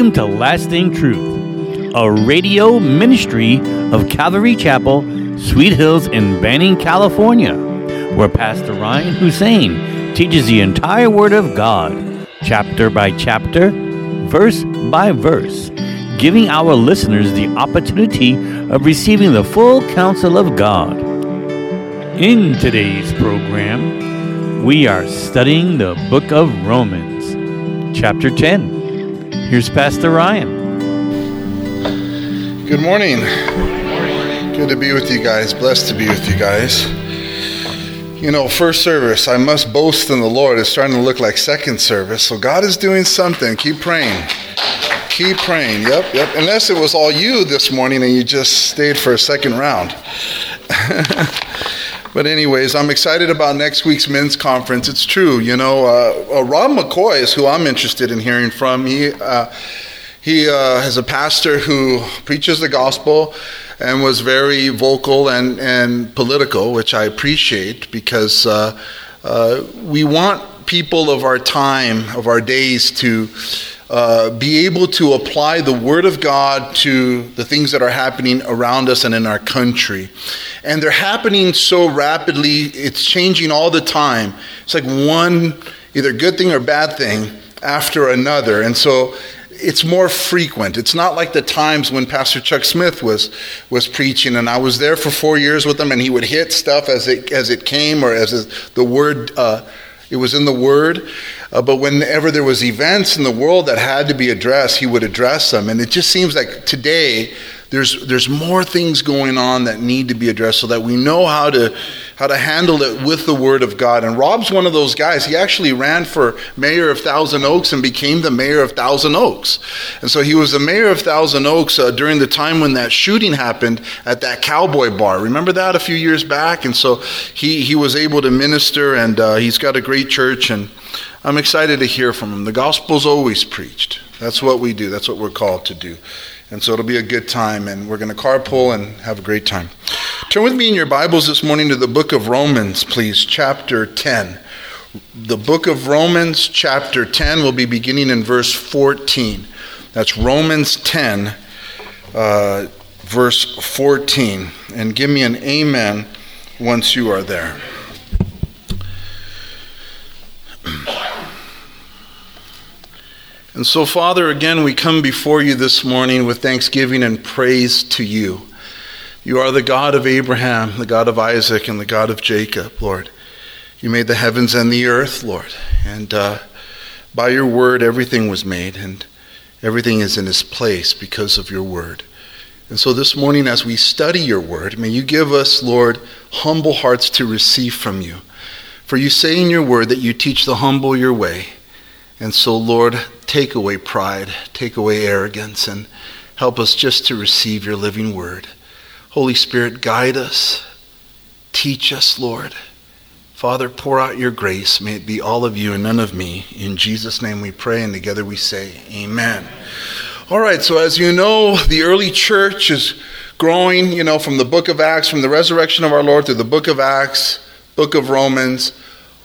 Welcome to Lasting Truth, a radio ministry of Calvary Chapel, Sweet Hills in Banning, California, where Pastor Ryan Hussein teaches the entire Word of God, chapter by chapter, verse by verse, giving our listeners the opportunity of receiving the full counsel of God. In today's program, we are studying the book of Romans, chapter 10. Here's Pastor Ryan. Good morning. Good to be with you guys. Blessed to be with you guys. You know, first service, I must boast in the Lord. It's starting to look like second service. So God is doing something. Keep praying. Keep praying. Yep, yep. Unless it was all you this morning and you just stayed for a second round. But anyways, I'm excited about next week's men's conference. It's true, you know. Uh, uh, Rob McCoy is who I'm interested in hearing from. He uh, he uh, is a pastor who preaches the gospel and was very vocal and and political, which I appreciate because uh, uh, we want people of our time, of our days, to uh, be able to apply the Word of God to the things that are happening around us and in our country. And they're happening so rapidly, it's changing all the time. It's like one either good thing or bad thing after another. And so it's more frequent. It's not like the times when Pastor Chuck Smith was was preaching, and I was there for four years with him, and he would hit stuff as it as it came or as the word uh, it was in the Word. Uh, but whenever there was events in the world that had to be addressed, he would address them. And it just seems like today there's there's more things going on that need to be addressed so that we know how to how to handle it with the word of God. And Rob's one of those guys. He actually ran for mayor of Thousand Oaks and became the mayor of Thousand Oaks. And so he was the mayor of Thousand Oaks uh, during the time when that shooting happened at that cowboy bar. Remember that a few years back? And so he he was able to minister, and uh, he's got a great church and. I'm excited to hear from him. The gospel's always preached. That's what we do. That's what we're called to do. And so it'll be a good time, and we're going to carpool and have a great time. Turn with me in your Bibles this morning to the book of Romans, please, chapter 10. The book of Romans, chapter 10, will be beginning in verse 14. That's Romans 10, uh, verse 14. And give me an amen once you are there. And so, Father, again, we come before you this morning with thanksgiving and praise to you. You are the God of Abraham, the God of Isaac, and the God of Jacob, Lord. You made the heavens and the earth, Lord. And uh, by your word, everything was made, and everything is in its place because of your word. And so this morning, as we study your word, may you give us, Lord, humble hearts to receive from you. For you say in your word that you teach the humble your way. And so, Lord, take away pride, take away arrogance, and help us just to receive your living word. Holy Spirit, guide us, teach us, Lord. Father, pour out your grace. May it be all of you and none of me. In Jesus' name we pray, and together we say, Amen. All right, so as you know, the early church is growing, you know, from the book of Acts, from the resurrection of our Lord through the book of Acts, book of Romans.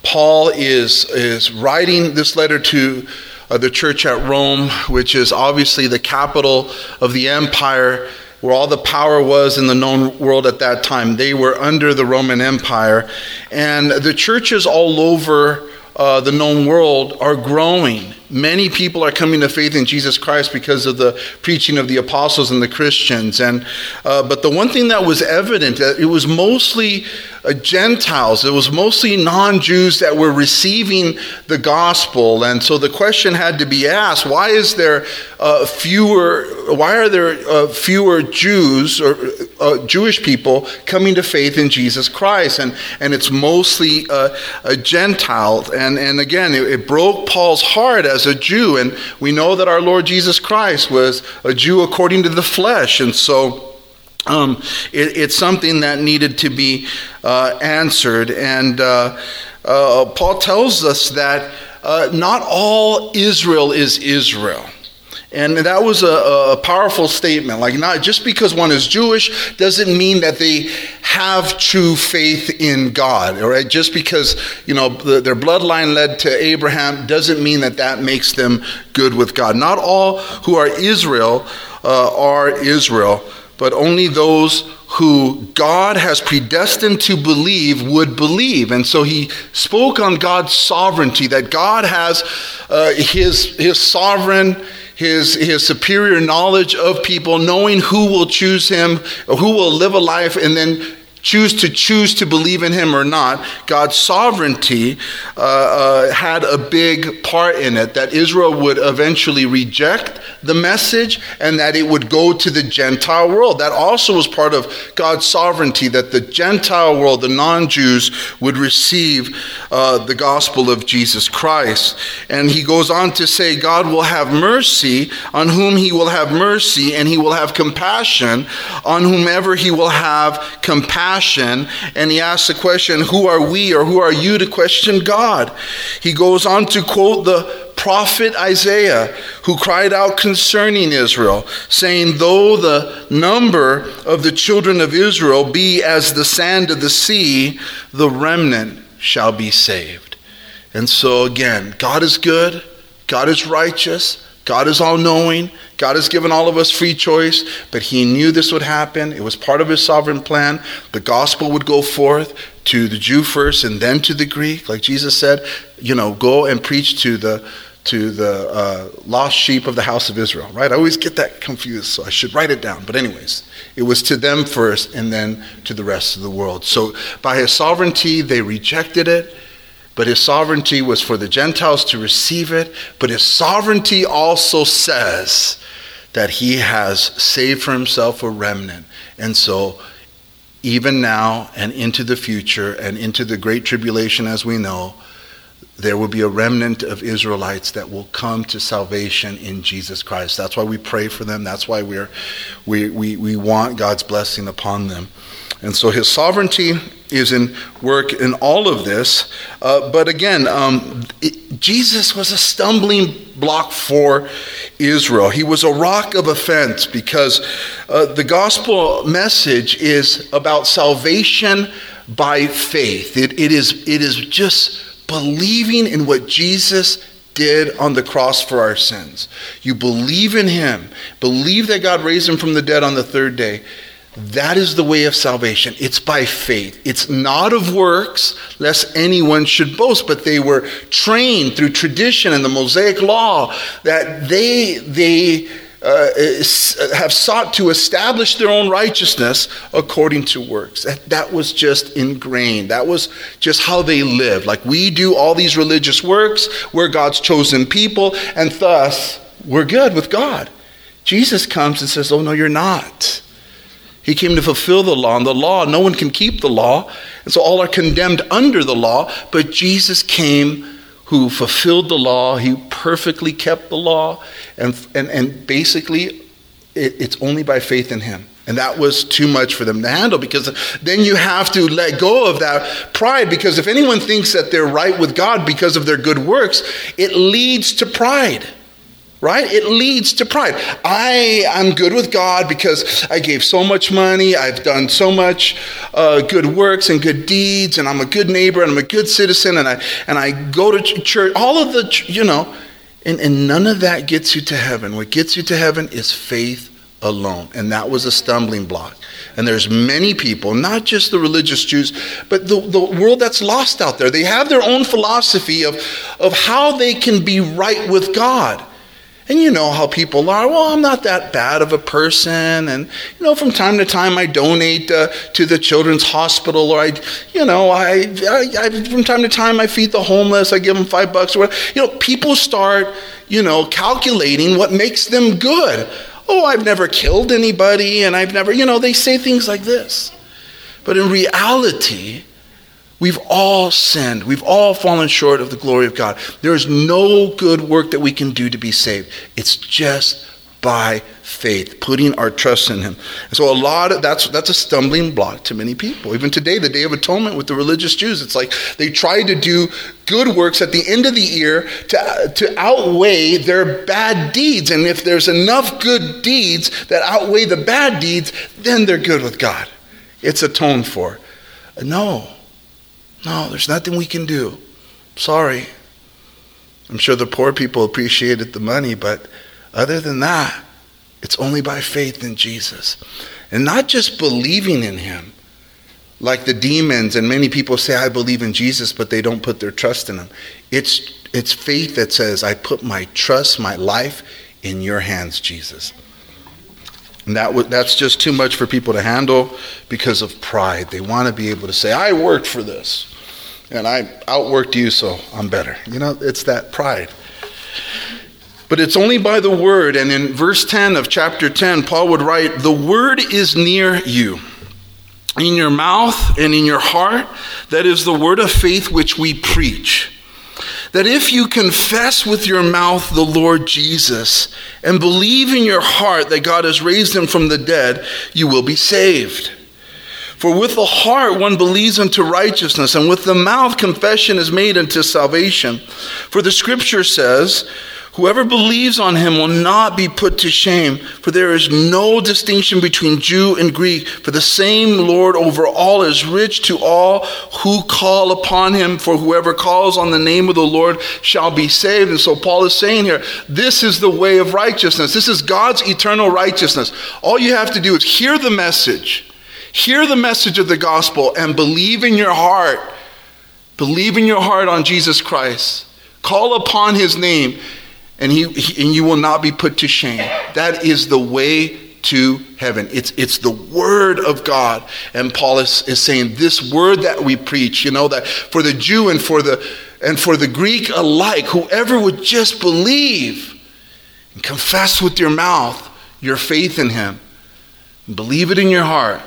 Paul is, is writing this letter to uh, the church at Rome, which is obviously the capital of the empire where all the power was in the known world at that time. They were under the Roman Empire. And the churches all over uh, the known world are growing. Many people are coming to faith in Jesus Christ because of the preaching of the apostles and the Christians. And uh, but the one thing that was evident, uh, it was mostly Gentiles. It was mostly non-Jews that were receiving the gospel. And so the question had to be asked: Why is there uh, fewer? Why are there uh, fewer Jews or uh, Jewish people coming to faith in Jesus Christ? And and it's mostly a Gentile. And and again, it, it broke Paul's heart as a Jew. And we know that our Lord Jesus Christ was a Jew according to the flesh. And so um, it, it's something that needed to be uh, answered. And uh, uh, Paul tells us that uh, not all Israel is Israel. And that was a, a, powerful statement. Like, not just because one is Jewish doesn't mean that they have true faith in God. All right, just because you know the, their bloodline led to Abraham doesn't mean that that makes them good with God. Not all who are Israel uh, are Israel, but only those who God has predestined to believe would believe. And so he spoke on God's sovereignty, that God has uh, his, his sovereign, his, his superior knowledge of people, knowing who will choose him, who will live a life, and then choose to choose to believe in him or not, God's sovereignty uh, uh, had a big part in it. That Israel would eventually reject the message and that it would go to the Gentile world. That also was part of God's sovereignty, that the Gentile world, the non Jews, would receive uh, the gospel of Jesus Christ. And he goes on to say, God will have mercy on whom he will have mercy, and he will have compassion on whomever he will have compassion. And he asks the question, Who are we or who are you to question God? He goes on to quote the prophet Isaiah, who cried out concerning Israel, saying, Though the number of the children of Israel be as the sand of the sea, the remnant shall be saved. And so, again, God is good, God is righteous, God is all knowing. God has given all of us free choice, but He knew this would happen. It was part of His sovereign plan. The gospel would go forth to the Jew first and then to the Greek. Like Jesus said, you know, go and preach to the to the uh, lost sheep of the house of Israel, right? I always get that confused, so I should write it down. But, anyways, it was to them first and then to the rest of the world. So, by his sovereignty, they rejected it, but his sovereignty was for the Gentiles to receive it. But his sovereignty also says that he has saved for himself a remnant. And so, even now and into the future and into the great tribulation as we know, there will be a remnant of Israelites that will come to salvation in Jesus Christ. That's why we pray for them. That's why we're, we, we, we want God's blessing upon them. And so his sovereignty is in work in all of this. Uh, but again, um, it, Jesus was a stumbling block for Israel. He was a rock of offense because uh, the gospel message is about salvation by faith. It, it, is, it is just believing in what Jesus did on the cross for our sins. You believe in him, believe that God raised him from the dead on the third day. That is the way of salvation. It's by faith. It's not of works, lest anyone should boast, but they were trained through tradition and the Mosaic law that they, they, uh, have sought to establish their own righteousness according to works. That, that was just ingrained. That was just how they lived. Like we do all these religious works, we're God's chosen people, and thus we're good with God. Jesus comes and says, Oh, no, you're not. He came to fulfill the law, and the law, no one can keep the law, and so all are condemned under the law, but Jesus came who fulfilled the law. He perfectly kept the law. And, and, and basically, it, it's only by faith in him. And that was too much for them to handle because then you have to let go of that pride. Because if anyone thinks that they're right with God because of their good works, it leads to pride right? It leads to pride. I am good with God because I gave so much money, I've done so much uh, good works and good deeds, and I'm a good neighbor, and I'm a good citizen, and I and I go to church. All of the, you know, and, and none of that gets you to heaven. What gets you to heaven is faith alone, and that was a stumbling block. And there's many people, not just the religious Jews, but the, the world that's lost out there. They have their own philosophy of, of how they can be right with God. And you know how people are. Well, I'm not that bad of a person. And, you know, from time to time I donate uh, to the children's hospital or I, you know, I, I, I, from time to time I feed the homeless. I give them five bucks or whatever. You know, people start, you know, calculating what makes them good. Oh, I've never killed anybody and I've never, you know, they say things like this. But in reality, We've all sinned. We've all fallen short of the glory of God. There is no good work that we can do to be saved. It's just by faith, putting our trust in Him. And so a lot of that's that's a stumbling block to many people. Even today, the Day of Atonement with the religious Jews, it's like they try to do good works at the end of the year to, to outweigh their bad deeds. And if there's enough good deeds that outweigh the bad deeds, then they're good with God. it's atoned for. No, no, there's nothing we can do. Sorry. I'm sure the poor people appreciated the money, but other than that, it's only by faith in Jesus. And not just believing in Him, like the demons, and many people say, I believe in Jesus, but they don't put their trust in Him. It's, it's faith that says, I put my trust, my life in your hands, Jesus. And that w- that's just too much for people to handle because of pride. They want to be able to say, I worked for this and I outworked you, so I'm better. You know, it's that pride. But it's only by the word. And in verse 10 of chapter 10, Paul would write, The word is near you, in your mouth and in your heart. That is the word of faith which we preach. That if you confess with your mouth the Lord Jesus and believe in your heart that God has raised him from the dead, you will be saved. For with the heart one believes unto righteousness, and with the mouth confession is made unto salvation. For the scripture says, Whoever believes on him will not be put to shame, for there is no distinction between Jew and Greek, for the same Lord over all is rich to all who call upon him, for whoever calls on the name of the Lord shall be saved. And so Paul is saying here, this is the way of righteousness. This is God's eternal righteousness. All you have to do is hear the message, hear the message of the gospel, and believe in your heart. Believe in your heart on Jesus Christ. Call upon his name and, he, he, and you will not be put to shame. That is the way to heaven. It's, it's the word of God. And Paul is, is saying this word that we preach, you know, that for the Jew and for the, and for the Greek alike, whoever would just believe and confess with your mouth your faith in him, believe it in your heart,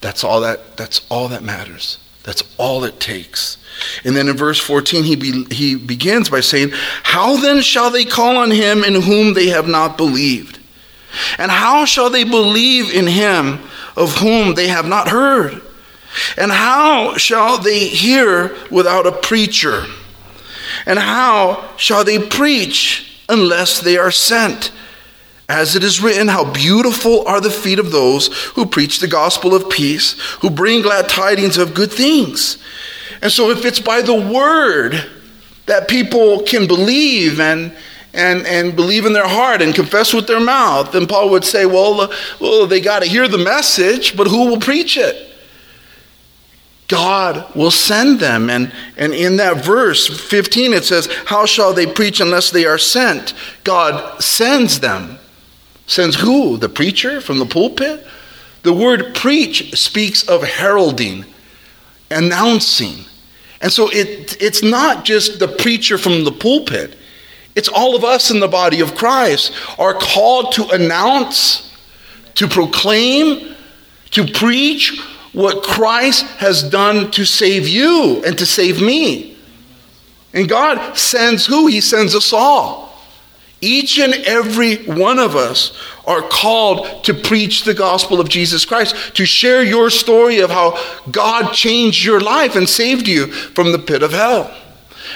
that's all that, that's all that matters. That's all it takes. And then in verse 14, he, be, he begins by saying, How then shall they call on him in whom they have not believed? And how shall they believe in him of whom they have not heard? And how shall they hear without a preacher? And how shall they preach unless they are sent? As it is written, How beautiful are the feet of those who preach the gospel of peace, who bring glad tidings of good things. And so, if it's by the word that people can believe and and, and believe in their heart and confess with their mouth, then Paul would say, well, uh, well they got to hear the message, but who will preach it? God will send them. And, and in that verse 15, it says, How shall they preach unless they are sent? God sends them. Sends who? The preacher from the pulpit? The word preach speaks of heralding, announcing. And so it, it's not just the preacher from the pulpit, it's all of us in the body of Christ are called to announce, to proclaim, to preach what Christ has done to save you and to save me. And God sends who? He sends us all. Each and every one of us are called to preach the gospel of Jesus Christ, to share your story of how God changed your life and saved you from the pit of hell.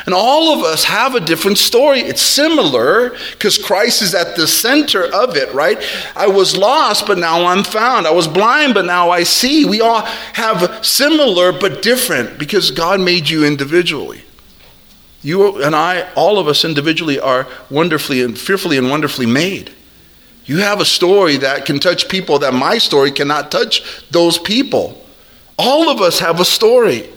And all of us have a different story. It's similar because Christ is at the center of it, right? I was lost, but now I'm found. I was blind, but now I see. We all have similar but different because God made you individually. You and I, all of us individually, are wonderfully and fearfully and wonderfully made. You have a story that can touch people that my story cannot touch those people. All of us have a story.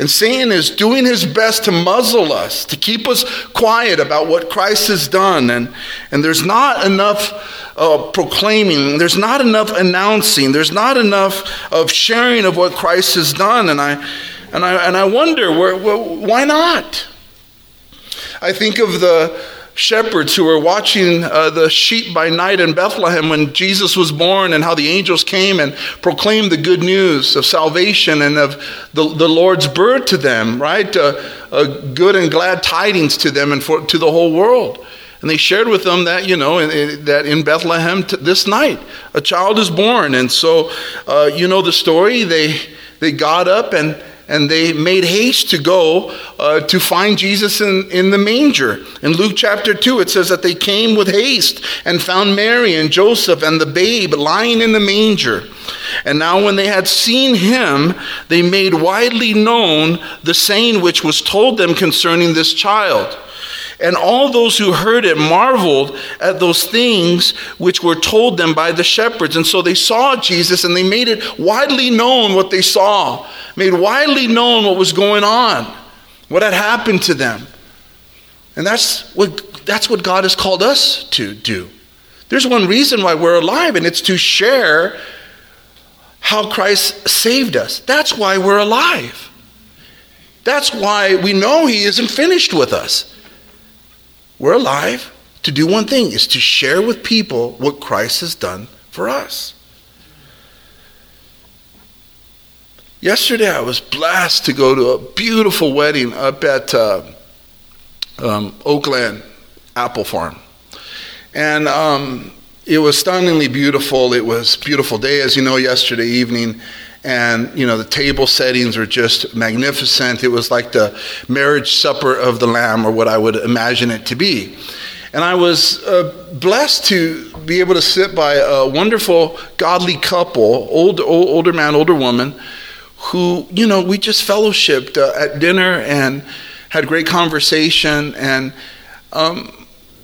And Satan is doing his best to muzzle us, to keep us quiet about what Christ has done. And, and there's not enough uh, proclaiming, there's not enough announcing, there's not enough of sharing of what Christ has done. And I, and I, and I wonder, where, why not? I think of the shepherds who were watching uh, the sheep by night in Bethlehem when Jesus was born and how the angels came and proclaimed the good news of salvation and of the, the Lord's birth to them, right? Uh, uh, good and glad tidings to them and for, to the whole world. And they shared with them that, you know, in, in, that in Bethlehem t- this night, a child is born. And so, uh, you know the story. They, they got up and and they made haste to go uh, to find Jesus in, in the manger. In Luke chapter 2, it says that they came with haste and found Mary and Joseph and the babe lying in the manger. And now, when they had seen him, they made widely known the saying which was told them concerning this child. And all those who heard it marveled at those things which were told them by the shepherds. And so they saw Jesus and they made it widely known what they saw, made widely known what was going on, what had happened to them. And that's what, that's what God has called us to do. There's one reason why we're alive, and it's to share how Christ saved us. That's why we're alive. That's why we know He isn't finished with us. We're alive to do one thing is to share with people what Christ has done for us. Yesterday, I was blessed to go to a beautiful wedding up at uh, um, Oak Glen Apple Farm. And um, it was stunningly beautiful. It was beautiful day, as you know, yesterday evening. And, you know, the table settings were just magnificent. It was like the marriage supper of the Lamb, or what I would imagine it to be. And I was uh, blessed to be able to sit by a wonderful, godly couple, old, old, older man, older woman, who, you know, we just fellowshipped uh, at dinner and had great conversation. And um,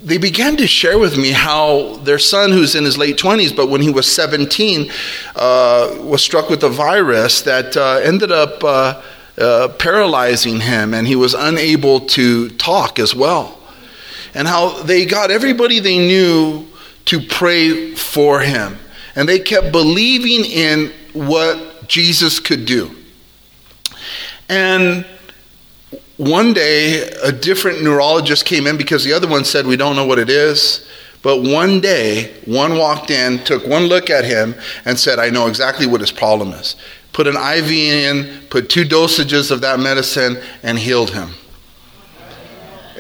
they began to share with me how their son, who's in his late 20s, but when he was 17, uh, was struck with a virus that uh, ended up uh, uh, paralyzing him, and he was unable to talk as well. And how they got everybody they knew to pray for him. And they kept believing in what Jesus could do. And one day, a different neurologist came in because the other one said, We don't know what it is. But one day, one walked in, took one look at him, and said, I know exactly what his problem is. Put an IV in, put two dosages of that medicine, and healed him.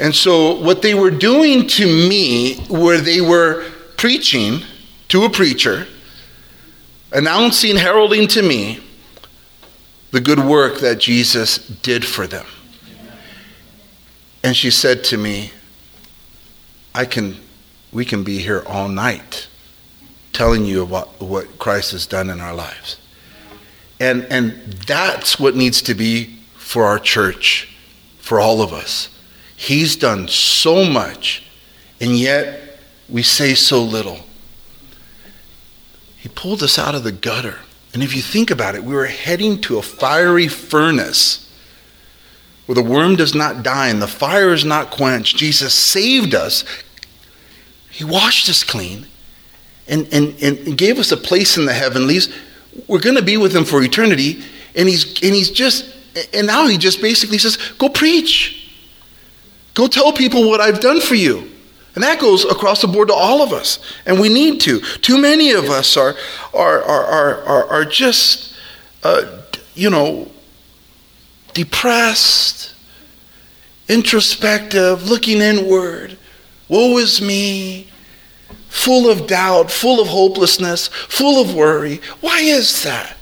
And so, what they were doing to me, where they were preaching to a preacher, announcing, heralding to me the good work that Jesus did for them. And she said to me, I can, we can be here all night telling you about what Christ has done in our lives. And, and that's what needs to be for our church, for all of us. He's done so much, and yet we say so little. He pulled us out of the gutter. And if you think about it, we were heading to a fiery furnace where the worm does not die and the fire is not quenched. Jesus saved us. He washed us clean and, and, and gave us a place in the heavenlies. We're going to be with him for eternity. And he's, and he's just, and now he just basically says, go preach. Go tell people what I've done for you. And that goes across the board to all of us. And we need to. Too many of us are, are, are, are, are, are just, uh, you know, depressed, introspective, looking inward. Woe is me, full of doubt, full of hopelessness, full of worry. Why is that?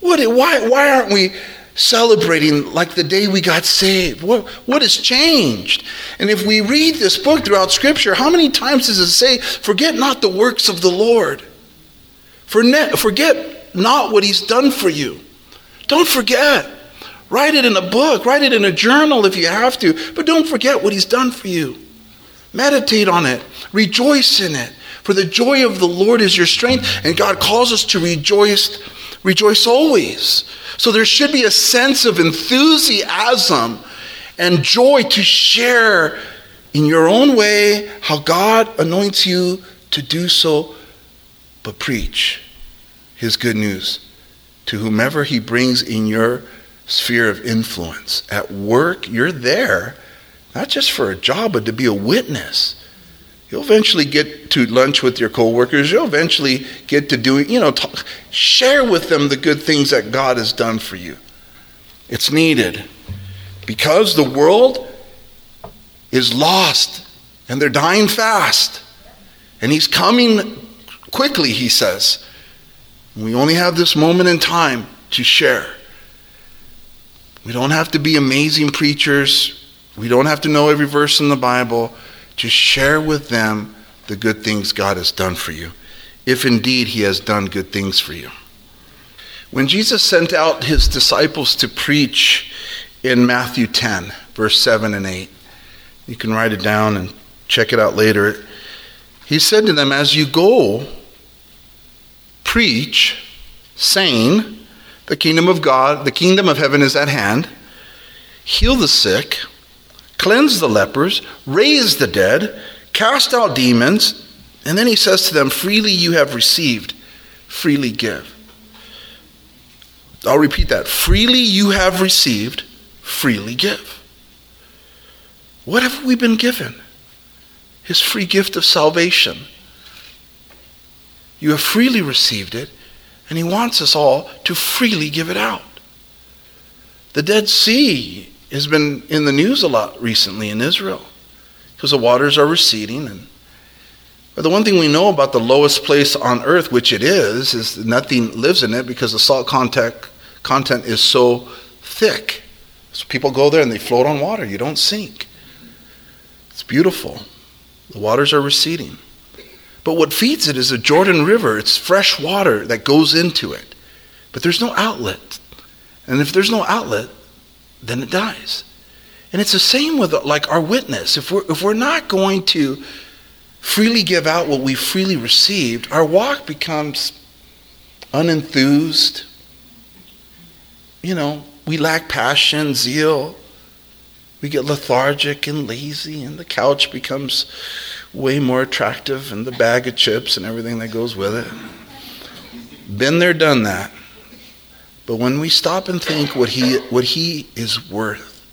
What, why, why aren't we celebrating like the day we got saved? What, what has changed? And if we read this book throughout Scripture, how many times does it say, Forget not the works of the Lord? Forget not what He's done for you. Don't forget. Write it in a book, write it in a journal if you have to, but don't forget what He's done for you. Meditate on it, rejoice in it. For the joy of the Lord is your strength, and God calls us to rejoice, rejoice always. So there should be a sense of enthusiasm and joy to share in your own way how God anoints you to do so, but preach His good news to whomever He brings in your sphere of influence. At work, you're there not just for a job, but to be a witness. You'll eventually get to lunch with your coworkers. You'll eventually get to do, you know, talk, share with them the good things that God has done for you. It's needed because the world is lost and they're dying fast. And He's coming quickly, He says. We only have this moment in time to share. We don't have to be amazing preachers. We don't have to know every verse in the Bible. Just share with them the good things God has done for you, if indeed He has done good things for you. When Jesus sent out his disciples to preach in Matthew 10, verse 7 and 8, you can write it down and check it out later. He said to them, As you go, preach, saying, The kingdom of God, the kingdom of heaven is at hand. Heal the sick, cleanse the lepers, raise the dead, cast out demons. And then he says to them, Freely you have received, freely give. I'll repeat that. Freely you have received, freely give. What have we been given? His free gift of salvation. You have freely received it, and He wants us all to freely give it out. The Dead Sea has been in the news a lot recently in Israel because the waters are receding and but the one thing we know about the lowest place on earth, which it is, is nothing lives in it because the salt content, content is so thick. So people go there and they float on water. You don't sink. It's beautiful. The waters are receding. But what feeds it is a Jordan River. It's fresh water that goes into it. But there's no outlet. And if there's no outlet, then it dies. And it's the same with like our witness. If we're, if we're not going to freely give out what we freely received, our walk becomes unenthused. You know, we lack passion, zeal. We get lethargic and lazy, and the couch becomes way more attractive, and the bag of chips and everything that goes with it. Been there, done that. But when we stop and think what he, what he is worth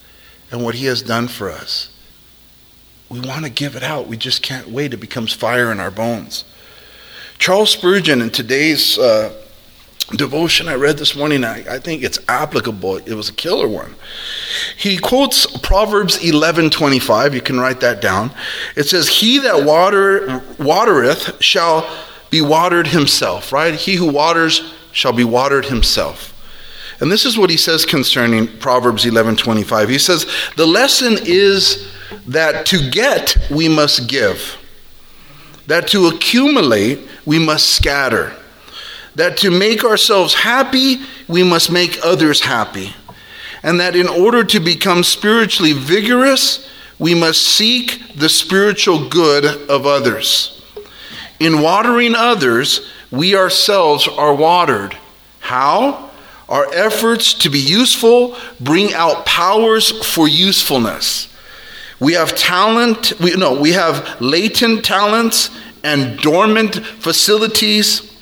and what he has done for us, we want to give it out. We just can't wait. It becomes fire in our bones. Charles Spurgeon, in today's uh, devotion I read this morning, I, I think it's applicable. It was a killer one. He quotes Proverbs 11:25. You can write that down. It says, "He that water, watereth shall be watered himself." Right? He who waters shall be watered himself. And this is what he says concerning Proverbs 11:25. He says, "The lesson is that to get we must give, that to accumulate we must scatter, that to make ourselves happy we must make others happy, and that in order to become spiritually vigorous we must seek the spiritual good of others. In watering others, we ourselves are watered. How? Our efforts to be useful bring out powers for usefulness. We have talent, we no, we have latent talents and dormant facilities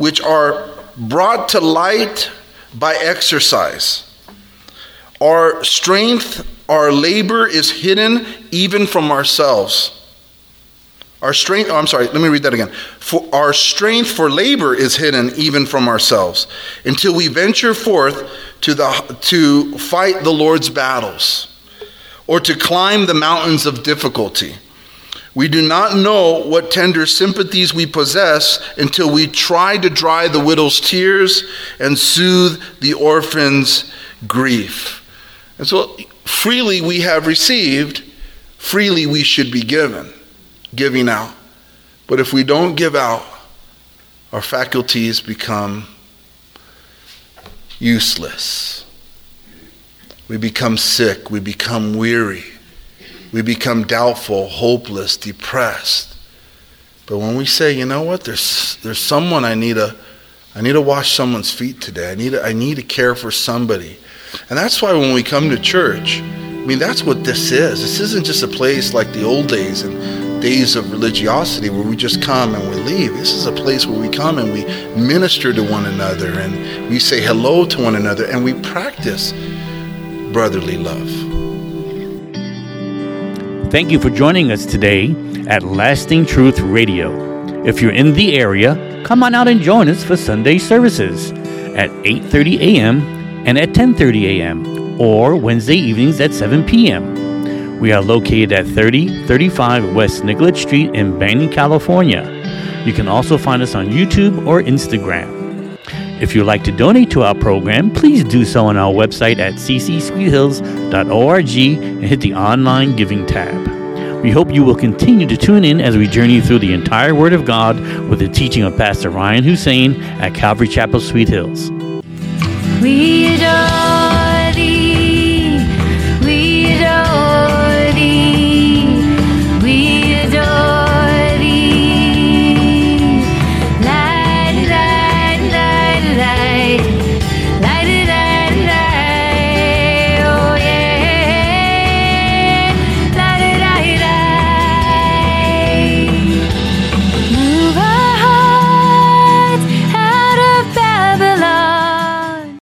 which are brought to light by exercise. Our strength, our labor is hidden even from ourselves. Our strength, oh, I'm sorry, let me read that again. For our strength for labor is hidden even from ourselves until we venture forth to, the, to fight the Lord's battles or to climb the mountains of difficulty. We do not know what tender sympathies we possess until we try to dry the widow's tears and soothe the orphan's grief. And so, freely we have received, freely we should be given, giving out. But if we don't give out, our faculties become useless. We become sick. We become weary. We become doubtful, hopeless, depressed. But when we say, you know what, there's, there's someone I need to, I need to wash someone's feet today. I need, to, I need to care for somebody. And that's why when we come to church, I mean, that's what this is. This isn't just a place like the old days and days of religiosity where we just come and we leave. This is a place where we come and we minister to one another and we say hello to one another and we practice brotherly love. Thank you for joining us today at Lasting Truth Radio. If you're in the area, come on out and join us for Sunday services at 8:30 a.m. and at 10:30 a.m. or Wednesday evenings at 7 p.m. We are located at 3035 West Nicollet Street in Banning, California. You can also find us on YouTube or Instagram. If you'd like to donate to our program, please do so on our website at ccsweethills.org and hit the online giving tab. We hope you will continue to tune in as we journey through the entire Word of God with the teaching of Pastor Ryan Hussein at Calvary Chapel, Sweet Hills. We adore